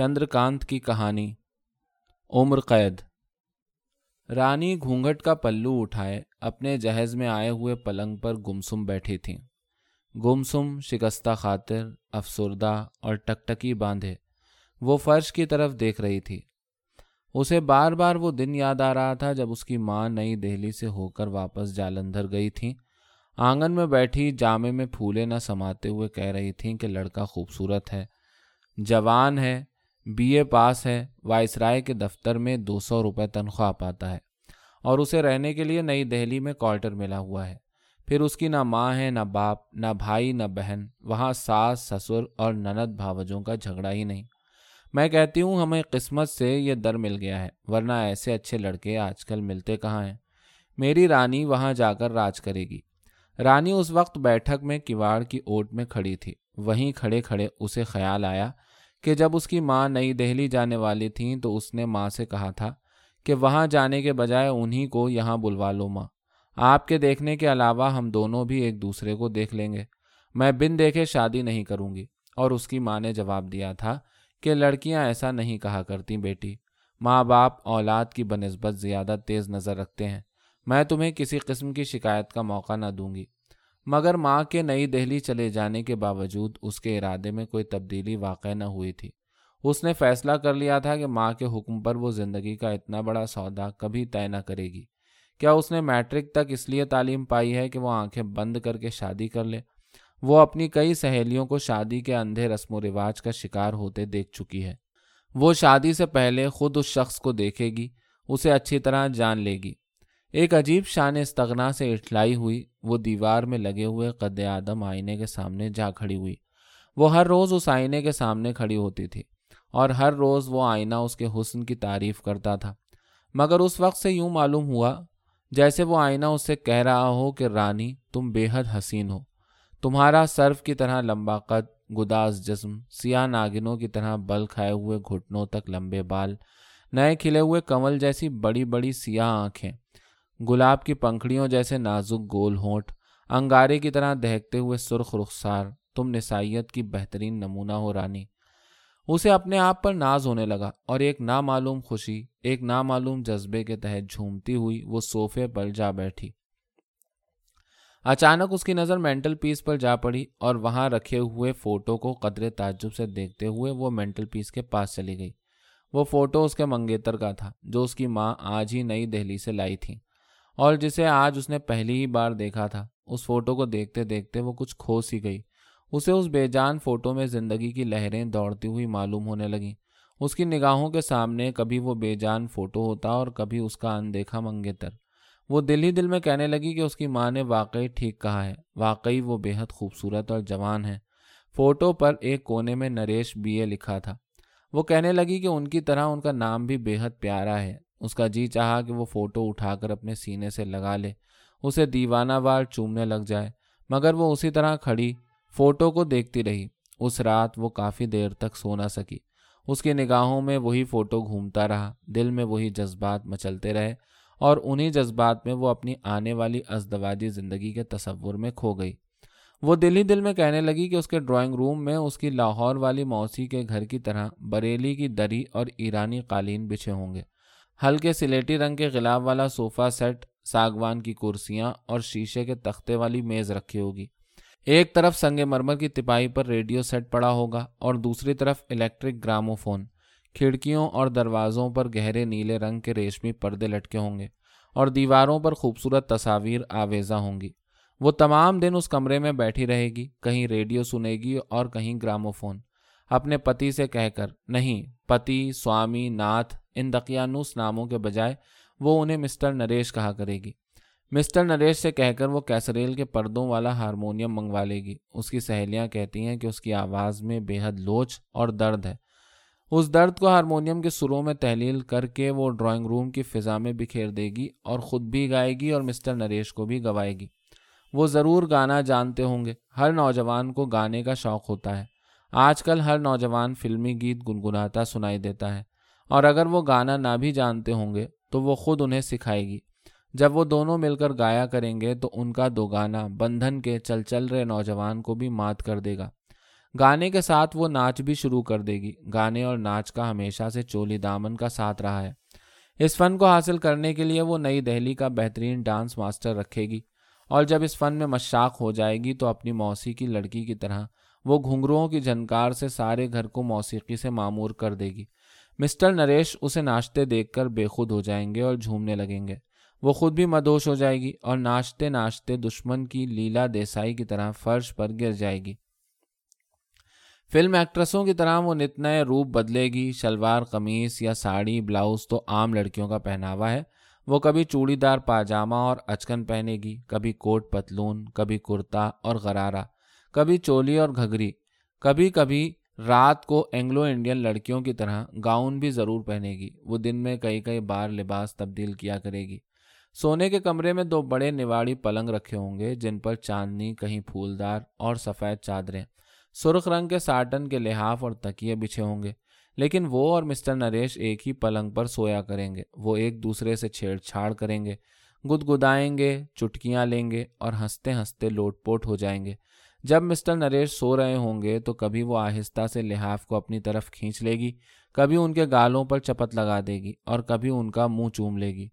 چندرکانت کی کہانی۔ عمر قید۔ رانی گھونگھٹ کا پلو اٹھائے اپنے جہیز میں آئے ہوئے پلنگ پر گمسم بیٹھی تھیں۔ گمسم شکستہ خاطر افسردہ اور ٹکٹکی باندھے۔ وہ فرش کی طرف دیکھ رہی تھی۔ اسے بار بار وہ دن یاد آ رہا تھا جب اس کی ماں نئی دہلی سے ہو کر واپس جالندھر گئی تھیں۔ آنگن میں بیٹھی جامے میں پھولے نہ سماتے ہوئے کہہ رہی تھیں کہ لڑکا خوبصورت ہے، جوان ہے بی اے پاس ہے، وائس رائے کے دفتر میں دو سو روپے تنخواہ پاتا ہے اور اسے رہنے کے لیے نئی دہلی میں کوارٹر ملا ہوا ہے۔ پھر اس کی نہ ماں ہے، نہ باپ، نہ بھائی، نہ بہن، وہاں ساس، سسر اور نند بھاوجوں کا جھگڑا ہی نہیں۔ میں کہتی ہوں، ہمیں قسمت سے یہ در مل گیا ہے، ورنہ ایسے اچھے لڑکے آج کل ملتے کہاں ہیں؟ میری رانی وہاں جا کر راج کرے گی۔ رانی اس وقت بیٹھک میں کواڑ کی اوٹ میں کھڑی تھی۔ وہیں کھڑے کھڑے اسے خیال آیا کہ جب اس کی ماں نئی دہلی جانے والی تھیں تو اس نے ماں سے کہا تھا کہ وہاں جانے کے بجائے انہی کو یہاں بلوا لو ماں۔ آپ کے دیکھنے کے علاوہ ہم دونوں بھی ایک دوسرے کو دیکھ لیں گے۔ میں بن دیکھے شادی نہیں کروں گی۔ اور اس کی ماں نے جواب دیا تھا کہ لڑکیاں ایسا نہیں کہا کرتی بیٹی۔ ماں باپ اولاد کی بنسبت زیادہ تیز نظر رکھتے ہیں۔ میں تمہیں کسی قسم کی شکایت کا موقع نہ دوں گی۔ مگر ماں کے نئی دہلی چلے جانے کے باوجود اس کے ارادے میں کوئی تبدیلی واقع نہ ہوئی تھی۔ اس نے فیصلہ کر لیا تھا کہ ماں کے حکم پر وہ زندگی کا اتنا بڑا سودا کبھی طے نہ کرے گی۔ کیا اس نے میٹرک تک اس لیے تعلیم پائی ہے کہ وہ آنکھیں بند کر کے شادی کر لے؟ وہ اپنی کئی سہیلیوں کو شادی کے اندھے رسم و رواج کا شکار ہوتے دیکھ چکی ہے۔ وہ شادی سے پہلے خود اس شخص کو دیکھے گی، اسے اچھی طرح جان لے گی۔ ایک عجیب شان استغنا سے اٹھلائی ہوئی، وہ دیوار میں لگے ہوئے قد آدم آئینے کے سامنے جا کھڑی ہوئی۔ وہ ہر روز اس آئینے کے سامنے کھڑی ہوتی تھی اور ہر روز وہ آئینہ اس کے حسن کی تعریف کرتا تھا۔ مگر اس وقت سے یوں معلوم ہوا، جیسے وہ آئینہ اس سے کہہ رہا ہو کہ، رانی، تم بے حد حسین ہو۔ تمہارا سرف کی طرح لمبا قد گداس جسم، سیاہ ناگنوں کی طرح بل کھائے ہوئے گھٹنوں تک لمبے بال، نئے کھلے ہوئے کمل جیسی بڑی بڑی سیاہ آنکھیں۔ گلاب کی پنکھڑیوں جیسے نازک گول ہونٹ، انگارے کی طرح دہکتے ہوئے سرخ رخسار، تم نسائیت کی بہترین نمونہ ہو رانی۔ اسے اپنے آپ پر ناز ہونے لگا اور ایک نامعلوم خوشی، ایک نامعلوم جذبے کے تحت جھومتی ہوئی وہ صوفے پر جا بیٹھی۔ اچانک اس کی نظر مینٹل پیس پر جا پڑی اور وہاں رکھے ہوئے فوٹو کو قدرے تعجب سے دیکھتے ہوئے وہ مینٹل پیس کے پاس چلی گئی۔ وہ فوٹو اس کے منگیتر کا تھا، جو اس کی ماں آج ہی نئی دہلی سے لائی تھی اور جسے آج اس نے پہلی ہی بار دیکھا تھا۔ اس فوٹو کو دیکھتے دیکھتے وہ کچھ کھو سی گئی۔ اسے اس بے جان فوٹو میں زندگی کی لہریں دوڑتی ہوئی معلوم ہونے لگیں۔ اس کی نگاہوں کے سامنے کبھی وہ بے جان فوٹو ہوتا اور کبھی اس کا اندیکھا منگیتر وہ دل ہی دل میں کہنے لگی کہ اس کی ماں نے واقعی ٹھیک کہا ہے۔ واقعی وہ بے حد خوبصورت اور جوان ہے۔ فوٹو پر ایک کونے میں نریش بی اے لکھا تھا۔ وہ کہنے لگی کہ ان کی طرح ان کا نام بھی بے حد پیارا ہے۔ اس کا جی چاہا کہ وہ فوٹو اٹھا کر اپنے سینے سے لگا لے۔ اسے دیوانہ وار چومنے لگ جائے۔ مگر وہ اسی طرح کھڑی فوٹو کو دیکھتی رہی۔ اس رات وہ کافی دیر تک سو نہ سکی۔ اس کی نگاہوں میں وہی فوٹو گھومتا رہا۔ دل میں وہی جذبات مچلتے رہے۔ اور انہی جذبات میں وہ اپنی آنے والی ازدواجی زندگی کے تصور میں کھو گئی۔ وہ دل ہی دل میں کہنے لگی کہ اس کے ڈرائنگ روم میں اس کی لاہور والی موسی کے گھر کی طرح بریلی کی دری اور ایرانی قالین بچھے ہوں گے۔ ہلکے سلیٹی رنگ کے غلاب والا صوفہ سیٹ، ساگوان کی کرسیاں اور شیشے کے تختے والی میز رکھی ہوگی۔ ایک طرف سنگ مرمر کی تپاہی پر ریڈیو سیٹ پڑا ہوگا اور دوسری طرف الیکٹرک گرامو فون کھڑکیوں اور دروازوں پر گہرے نیلے رنگ کے ریشمی پردے لٹکے ہوں گے اور دیواروں پر خوبصورت تصاویر آویزہ ہوں گی۔ وہ تمام دن اس کمرے میں بیٹھی رہے گی، کہیں ریڈیو سنے گی اور کہیں گرامو فون اپنے پتی سے کہہ کر، نہیں، پتی، سوامی، ناتھ، ان دقیانوس ناموں کے بجائے وہ انہیں مسٹر نریش کہا کرے گی۔ مسٹر نریش سے کہہ کر وہ کیسریل کے پردوں والا ہارمونیم منگوا لے گی۔ اس کی سہیلیاں کہتی ہیں کہ اس کی آواز میں بے حد لوچ اور درد ہے۔ اس درد کو ہارمونیم کے سروں میں تحلیل کر کے وہ ڈرائنگ روم کی فضا میں بکھیر دے گی اور خود بھی گائے گی اور مسٹر نریش کو بھی گوائے گی۔ وہ ضرور گانا جانتے ہوں گے۔ ہر نوجوان کو گانے کا شوق ہوتا ہے۔ آج کل ہر نوجوان فلمی گیت گنگناتا سنائی دیتا ہے اور اگر وہ گانا نہ بھی جانتے ہوں گے تو وہ خود انہیں سکھائے گی۔ جب وہ دونوں مل کر گایا کریں گے تو ان کا دو گانا بندھن کے چل چل رہے نوجوان کو بھی مات کر دے گا۔ گانے کے ساتھ وہ ناچ بھی شروع کر دے گی۔ گانے اور ناچ کا ہمیشہ سے چولی دامن کا ساتھ رہا ہے۔ اس فن کو حاصل کرنے کے لیے وہ نئی دہلی کا بہترین ڈانس ماسٹر رکھے گی۔ اور جب اس فن میں مشاق ہو جائے گی تو اپنی موسیقی کی لڑکی کی طرح وہ گھنگروؤں کی جھنکار سے سارے گھر کو موسیقی سے معمور کر دے گی۔ مسٹر نریش اسے ناچتے دیکھ کر بے خود ہو جائیں گے اور جھومنے لگیں گے۔ وہ خود بھی مدوش ہو جائے گی اور ناچتے ناچتے دشمن کی لیلا دیسائی کی طرح فرش پر گر جائے گی۔ فلم ایکٹریسوں کی طرح وہ نت نئے روپ بدلے گی، شلوار قمیص یا ساڑی، بلاؤز تو عام لڑکیوں کا پہناوا ہے۔ وہ کبھی چوڑی دار پاجامہ اور اچکن پہنے گی، کبھی کوٹ پتلون، کبھی کرتا اور غرارہ، کبھی چولی اور گھگری، کبھی کبھی رات کو اینگلو انڈین لڑکیوں کی طرح گاؤن بھی ضرور پہنے گی۔ وہ دن میں کئی کئی بار لباس تبدیل کیا کرے گی۔ سونے کے کمرے میں دو بڑے نواڑی پلنگ رکھے ہوں گے، جن پر چاندنی، کہیں پھولدار اور سفید چادریں، سرخ رنگ کے ساٹن کے لحاف اور تکیے بچھے ہوں گے۔ لیکن وہ اور مسٹر نریش ایک ہی پلنگ پر سویا کریں گے۔ وہ ایک دوسرے سے چھیڑ چھاڑ کریں گے۔ گد گدائیں گے، چٹکیاں لیں گے اور ہنستے ہنستے لوٹ پوٹ ہو جائیں گے۔ جب مسٹر نریش سو رہے ہوں گے تو کبھی وہ آہستہ سے لحاف کو اپنی طرف کھینچ لے گی، کبھی ان کے گالوں پر چپت لگا دے گی اور کبھی ان کا منہ چوم لے گی۔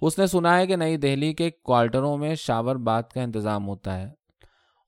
اس نے سنا ہے کہ نئی دہلی کے کوارٹروں میں شاور بات کا انتظام ہوتا ہے۔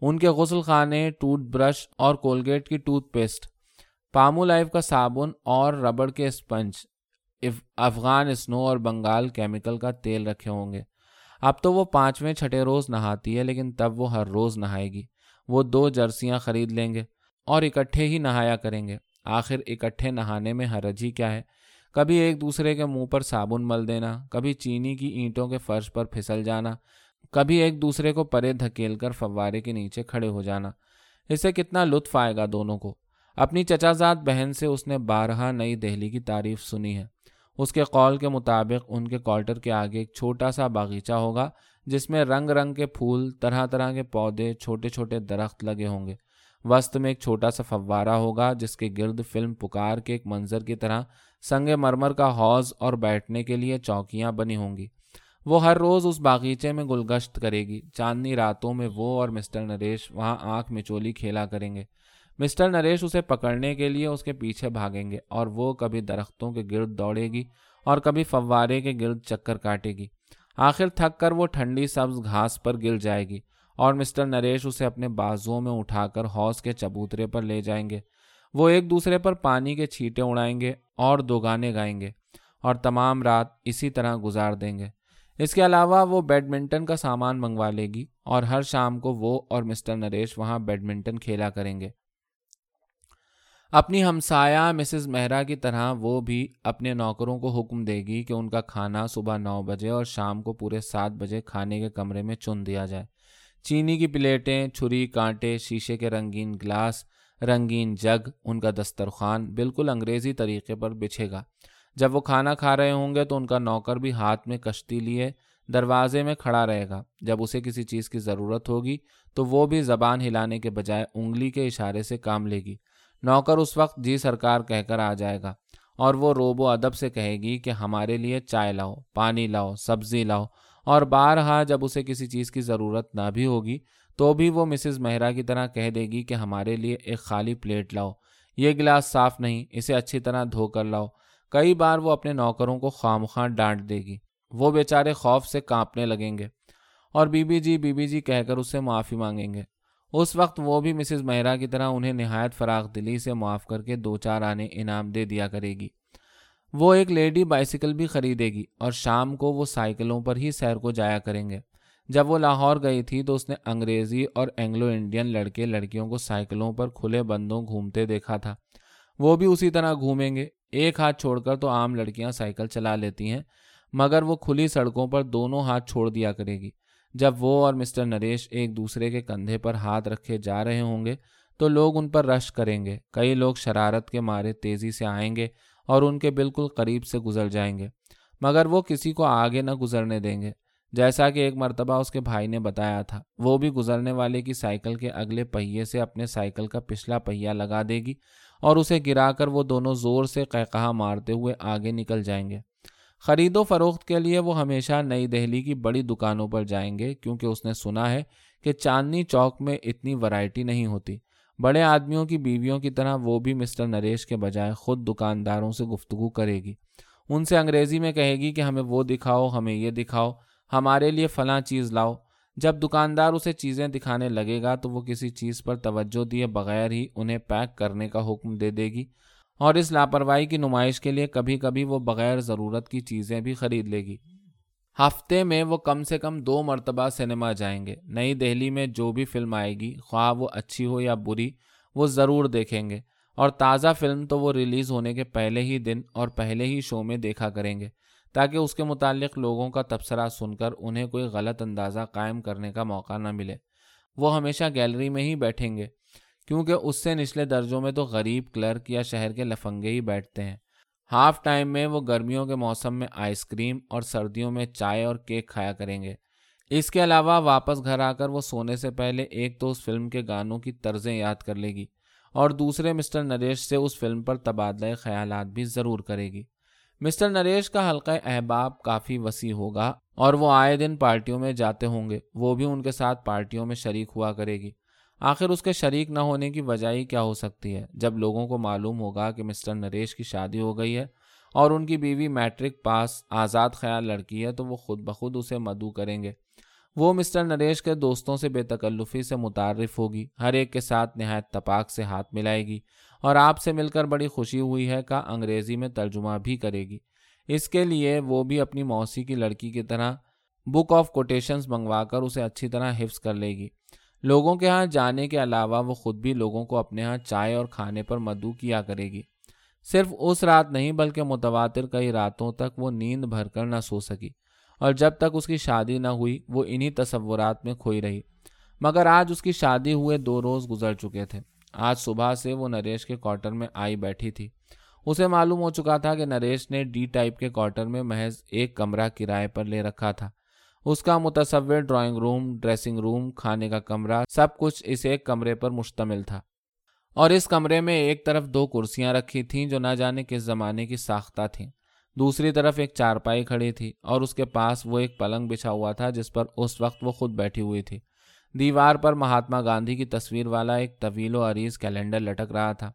ان کے غسل خانے، ٹوتھ برش اور کولگیٹ کی ٹوتھ پیسٹ۔ پامو لائف کا صابن اور ربڑ کے اسپنج افغان اسنو اور بنگال کیمیکل کا تیل رکھے ہوں گے۔ اب تو وہ پانچویں چھٹے روز نہاتی ہے، لیکن تب وہ ہر روز نہائے گی۔ وہ دو جرسیاں خرید لیں گے اور اکٹھے ہی نہایا کریں گے۔ آخر اکٹھے نہانے میں حرج ہی کیا ہے؟ کبھی ایک دوسرے کے منہ پر صابن مل دینا، کبھی چینی کی اینٹوں کے فرش پر پھسل جانا، کبھی ایک دوسرے کو پرے دھکیل کر فوارے کے نیچے کھڑے ہو جانا۔ اس سے کتنا لطف آئے گا دونوں کو؟ اپنی چچا زاد بہن سے اس نے بارہا نئی دہلی کی تعریف سنی ہے۔ اس کے قول کے مطابق ان کے کوارٹر کے آگے ایک چھوٹا سا باغیچہ ہوگا، جس میں رنگ رنگ کے پھول، طرح طرح کے پودے، چھوٹے چھوٹے درخت لگے ہوں گے۔ وسط میں ایک چھوٹا سا فوارہ ہوگا، جس کے گرد فلم پکار کے ایک منظر کی طرح سنگ مرمر کا حوض اور بیٹھنے کے لیے چوکیاں بنی ہوں گی۔ وہ ہر روز اس باغیچے میں گلگشت کرے گی۔ چاندنی راتوں میں وہ اور مسٹر نریش وہاں آنکھ میں چولی کھیلا کریں گے۔ مسٹر نریش اسے پکڑنے کے لیے اس کے پیچھے بھاگیں گے اور وہ کبھی درختوں کے گرد دوڑے گی اور کبھی فوارے کے گرد چکر کاٹے گی۔ آخر تھک کر وہ ٹھنڈی سبز گھاس پر گر جائے گی اور مسٹر نریش اسے اپنے بازوؤں میں اٹھا کر حوض کے چبوترے پر لے جائیں گے۔ وہ ایک دوسرے پر پانی کے چھیٹے اڑائیں گے اور دو گانے گائیں گے اور تمام رات اسی طرح گزار دیں گے۔ اس کے علاوہ وہ بیڈمنٹن کا سامان منگوا لے گی اور ہر شام کو وہ اور مسٹر نریش وہاں بیڈمنٹن کھیلا کریں گے۔ اپنی ہمسایہ مسز مہرا کی طرح وہ بھی اپنے نوکروں کو حکم دے گی کہ ان کا کھانا صبح نو بجے اور شام کو پورے سات بجے کھانے کے کمرے میں چن دیا جائے۔ چینی کی پلیٹیں، چھری، کانٹے، شیشے کے رنگین گلاس، رنگین جگ، ان کا دسترخوان بالکل انگریزی طریقے پر بچھے گا۔ جب وہ کھانا کھا رہے ہوں گے تو ان کا نوکر بھی ہاتھ میں کشتی لیے دروازے میں کھڑا رہے گا۔ جب اسے کسی چیز کی ضرورت ہوگی تو وہ بھی زبان ہلانے کے بجائے انگلی کے اشارے سے کام لے گی۔ نوکر اس وقت جی سرکار کہہ کر آ جائے گا اور وہ روب و ادب سے کہے گی کہ ہمارے لیے چائے لاؤ، پانی لاؤ، سبزی لاؤ۔ اور بارہا جب اسے کسی چیز کی ضرورت نہ بھی ہوگی، تو بھی وہ مسز مہرا کی طرح کہہ دے گی کہ ہمارے لیے ایک خالی پلیٹ لاؤ۔ یہ گلاس صاف نہیں، اسے اچھی طرح دھو کر لاؤ۔ کئی بار وہ اپنے نوکروں کو خام خواہ ڈانٹ دے گی۔ وہ بیچارے خوف سے کانپنے لگیں گے۔ اور بی بی جی بی بی جی کہہ کر اس سے معافی مانگیں گے۔ اس وقت وہ بھی مسز مہرا کی طرح انہیں نہایت فراغ دلی سے معاف کر کے دو چار آنے انعام دے دیا کرے گی۔ وہ ایک لیڈی بائسیکل بھی خریدے گی اور شام کو وہ سائیکلوں پر ہی سیر کو جایا کریں گے۔ جب وہ لاہور گئی تھی تو اس نے انگریزی اور اینگلو انڈین لڑکے لڑکیوں کو سائیکلوں پر کھلے بندوں گھومتے دیکھا تھا۔ وہ بھی اسی طرح گھومیں گے۔ ایک ہاتھ چھوڑ کر تو عام لڑکیاں سائیکل چلا لیتی ہیں، مگر وہ کھلی سڑکوں پر دونوں ہاتھ چھوڑ دیا کرے گی۔ جب وہ اور مسٹر نریش ایک دوسرے کے کندھے پر ہاتھ رکھے جا رہے ہوں گے تو لوگ ان پر رش کریں گے۔ کئی لوگ شرارت کے مارے تیزی سے آئیں گے اور ان کے بالکل قریب سے گزر جائیں گے، مگر وہ کسی کو آگے نہ گزرنے دیں گے۔ جیسا کہ ایک مرتبہ اس کے بھائی نے بتایا تھا، وہ بھی گزرنے والے کی سائیکل کے اگلے پہیے سے اپنے سائیکل کا پچھلا پہیا لگا دے گی اور اسے گرا کر وہ دونوں زور سے قہقہ مارتے ہوئے آگے نکل جائیں گے۔ خرید و فروخت کے لیے وہ ہمیشہ نئی دہلی کی بڑی دکانوں پر جائیں گے، کیونکہ اس نے سنا ہے کہ چاندنی چوک میں اتنی ورائٹی نہیں ہوتی۔ بڑے آدمیوں کی بیویوں کی طرح وہ بھی مسٹر نریش کے بجائے خود دکانداروں سے گفتگو کرے گی۔ ان سے انگریزی میں کہے گی کہ ہمیں وہ دکھاؤ، ہمیں یہ دکھاؤ، ہمارے لیے فلاں چیز لاؤ۔ جب دکاندار اسے چیزیں دکھانے لگے گا تو وہ کسی چیز پر توجہ دیے بغیر ہی انہیں پیک کرنے کا حکم دے دے گی۔ اور اس لاپرواہی کی نمائش کے لیے کبھی کبھی وہ بغیر ضرورت کی چیزیں بھی خرید لے گی۔ ہفتے میں وہ کم سے کم دو مرتبہ سنیما جائیں گے۔ نئی دہلی میں جو بھی فلم آئے گی، خواہ وہ اچھی ہو یا بری، وہ ضرور دیکھیں گے۔ اور تازہ فلم تو وہ ریلیز ہونے کے پہلے ہی دن اور پہلے ہی شو میں دیکھا کریں گے، تاکہ اس کے متعلق لوگوں کا تبصرہ سن کر انہیں کوئی غلط اندازہ قائم کرنے کا موقع نہ ملے۔ وہ ہمیشہ گیلری میں ہی بیٹھیں گے۔ کیونکہ اس سے نچلے درجوں میں تو غریب کلرک یا شہر کے لفنگے ہی بیٹھتے ہیں۔ ہاف ٹائم میں وہ گرمیوں کے موسم میں آئس کریم اور سردیوں میں چائے اور کیک کھایا کریں گے۔ اس کے علاوہ واپس گھر آ کر وہ سونے سے پہلے ایک تو اس فلم کے گانوں کی طرزیں یاد کر لے گی اور دوسرے مسٹر نریش سے اس فلم پر تبادلہ خیالات بھی ضرور کرے گی۔ مسٹر نریش کا حلقہ احباب کافی وسیع ہوگا اور وہ آئے دن پارٹیوں میں جاتے ہوں گے۔ وہ بھی ان کے ساتھ پارٹیوں میں شریک ہوا کرے گی۔ آخر اس کے شریک نہ ہونے کی وجہ ہی کیا ہو سکتی ہے؟ جب لوگوں کو معلوم ہوگا کہ مسٹر نریش کی شادی ہو گئی ہے اور ان کی بیوی میٹرک پاس آزاد خیال لڑکی ہے تو وہ خود بخود اسے مدعو کریں گے۔ وہ مسٹر نریش کے دوستوں سے بے تکلفی سے متعارف ہوگی، ہر ایک کے ساتھ نہایت تپاک سے ہاتھ ملائے گی اور آپ سے مل کر بڑی خوشی ہوئی ہے کا انگریزی میں ترجمہ بھی کرے گی۔ اس کے لیے وہ بھی اپنی موسی کی لڑکی کی طرح بک آف کوٹیشنز منگوا کر اسے اچھی طرح حفظ کر لے گی۔ لوگوں کے ہاں جانے کے علاوہ وہ خود بھی لوگوں کو اپنے ہاں چائے اور کھانے پر مدعو کیا کرے گی۔ صرف اس رات نہیں بلکہ متواتر کئی راتوں تک وہ نیند بھر کر نہ سو سکی۔ اور جب تک اس کی شادی نہ ہوئی، وہ انہی تصورات میں کھوئی رہی۔ مگر آج اس کی شادی ہوئے دو روز گزر چکے تھے۔ آج صبح سے وہ نریش کے کوارٹر میں آئی بیٹھی تھی۔ اسے معلوم ہو چکا تھا کہ نریش نے ڈی ٹائپ کے کوارٹر میں محض ایک کمرہ کرائے پر لے رکھا تھا۔ اس کا متصور ڈرائنگ روم، ڈریسنگ روم، کھانے کا کمرہ، سب کچھ اس ایک کمرے پر مشتمل تھا۔ اور اس کمرے میں ایک طرف دو کرسیاں رکھی تھیں جو نہ جانے کس زمانے کی ساختہ تھیں۔ دوسری طرف ایک چارپائی کھڑی تھی اور اس کے پاس وہ ایک پلنگ بچھا ہوا تھا جس پر اس وقت وہ خود بیٹھی ہوئی تھی۔ دیوار پر مہاتما گاندھی کی تصویر والا ایک طویل و عریض کیلنڈر لٹک رہا تھا۔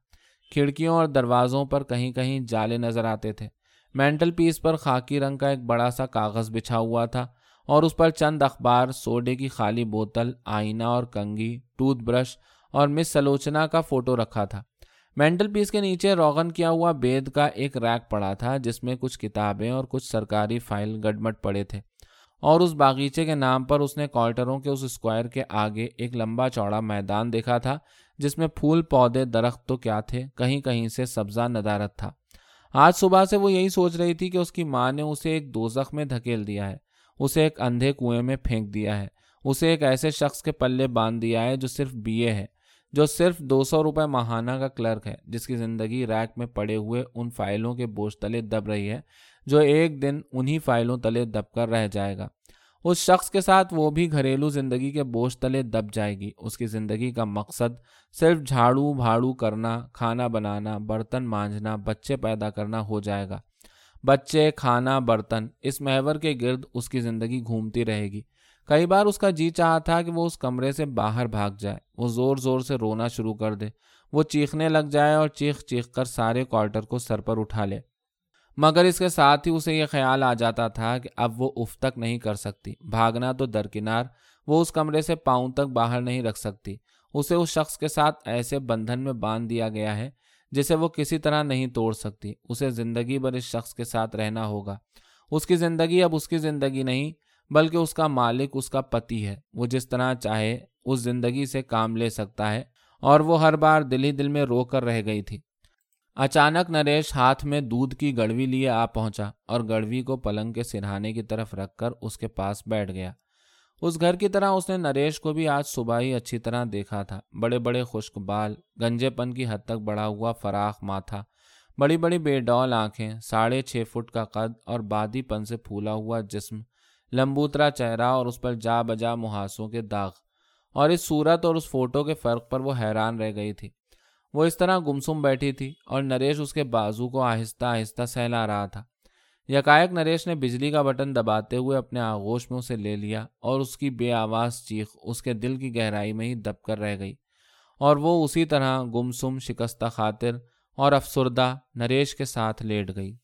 کھڑکیوں اور دروازوں پر کہیں کہیں جالے نظر آتے تھے۔ مینٹل پیس پر خاکی رنگ کا ایک بڑا سا کاغذ بچھا ہوا تھا۔ اور اس پر چند اخبار، سوڈے کی خالی بوتل، آئینہ اور کنگھی، ٹوتھ برش اور مس سلوچنا کا فوٹو رکھا تھا۔ مینٹل پیس کے نیچے روغن کیا ہوا بید کا ایک ریک پڑا تھا، جس میں کچھ کتابیں اور کچھ سرکاری فائل گڈمٹ پڑے تھے۔ اور اس باغیچے کے نام پر اس نے کوارٹروں کے اس اسکوائر کے آگے ایک لمبا چوڑا میدان دیکھا تھا، جس میں پھول، پودے، درخت تو کیا تھے، کہیں کہیں سے سبزہ ندارت تھا۔ آج صبح سے وہ یہی سوچ رہی تھی کہ اس کی ماں نے اسے ایک دوزخ میں دھکیل دیا ہے۔ اسے ایک اندھے کنویں میں پھینک دیا ہے۔ اسے ایک ایسے شخص کے پلے باندھ دیا ہے جو صرف بی اے ہے، جو صرف دو سو روپے ماہانہ کا کلرک ہے، جس کی زندگی ریک میں پڑے ہوئے ان فائلوں کے بوجھ تلے دب رہی ہے، جو ایک دن انہی فائلوں تلے دب کر رہ جائے گا۔ اس شخص کے ساتھ وہ بھی گھریلو زندگی کے بوجھ تلے دب جائے گی۔ اس کی زندگی کا مقصد صرف جھاڑو بھاڑو کرنا، کھانا بنانا، برتن مانجنا، بچے پیدا کرنا ہو جائے گا۔ بچے، کھانا، برتن، اس محور کے گرد اس کی زندگی گھومتی رہے گی۔ کئی بار اس کا جی چاہا تھا کہ وہ اس کمرے سے باہر بھاگ جائے۔ وہ زور زور سے رونا شروع کر دے۔ وہ چیخنے لگ جائے اور چیخ چیخ کر سارے کوارٹر کو سر پر اٹھا لے۔ مگر اس کے ساتھ ہی اسے یہ خیال آ جاتا تھا کہ اب وہ اف تک نہیں کر سکتی۔ بھاگنا تو درکنار، وہ اس کمرے سے پاؤں تک باہر نہیں رکھ سکتی۔ اسے اس شخص کے ساتھ ایسے بندھن میں باندھ دیا گیا ہے جسے وہ کسی طرح نہیں توڑ سکتی۔ اسے زندگی بھر اس شخص کے ساتھ رہنا ہوگا۔ اس کی زندگی اب اس کی زندگی نہیں، بلکہ اس کا مالک، اس کا پتی ہے۔ وہ جس طرح چاہے، اس زندگی سے کام لے سکتا ہے۔ اور وہ ہر بار دل ہی دل میں رو کر رہ گئی تھی۔ اچانک نریش ہاتھ میں دودھ کی گڑوی لیے آ پہنچا اور گڑوی کو پلنگ کے سرہانے کی طرف رکھ کر اس کے پاس بیٹھ گیا۔ اس گھر کی طرح اس نے نریش کو بھی آج صبح ہی اچھی طرح دیکھا تھا۔ بڑے بڑے خشک بال، گنجے پن کی حد تک بڑا ہوا فراخ ماتھا، بڑی بڑی بے ڈول آنکھیں، ساڑھے چھ فٹ کا قد اور بادی پن سے پھولا ہوا جسم، لمبوترا چہرہ اور اس پر جا بجا محاسوں کے داغ۔ اور اس صورت اور اس فوٹو کے فرق پر وہ حیران رہ گئی تھی۔ وہ اس طرح گمسم بیٹھی تھی اور نریش اس کے بازو کو آہستہ آہستہ سہلا رہا تھا۔ یکائک نریش نے بجلی کا بٹن دباتے ہوئے اپنے آغوش میں اسے لے لیا اور اس کی بے آواز چیخ، اس کے دل کی گہرائی میں ہی دب کر رہ گئی۔ اور وہ اسی طرح گمسم، شکستہ خاطر اور افسردہ نریش کے ساتھ لیٹ گئی۔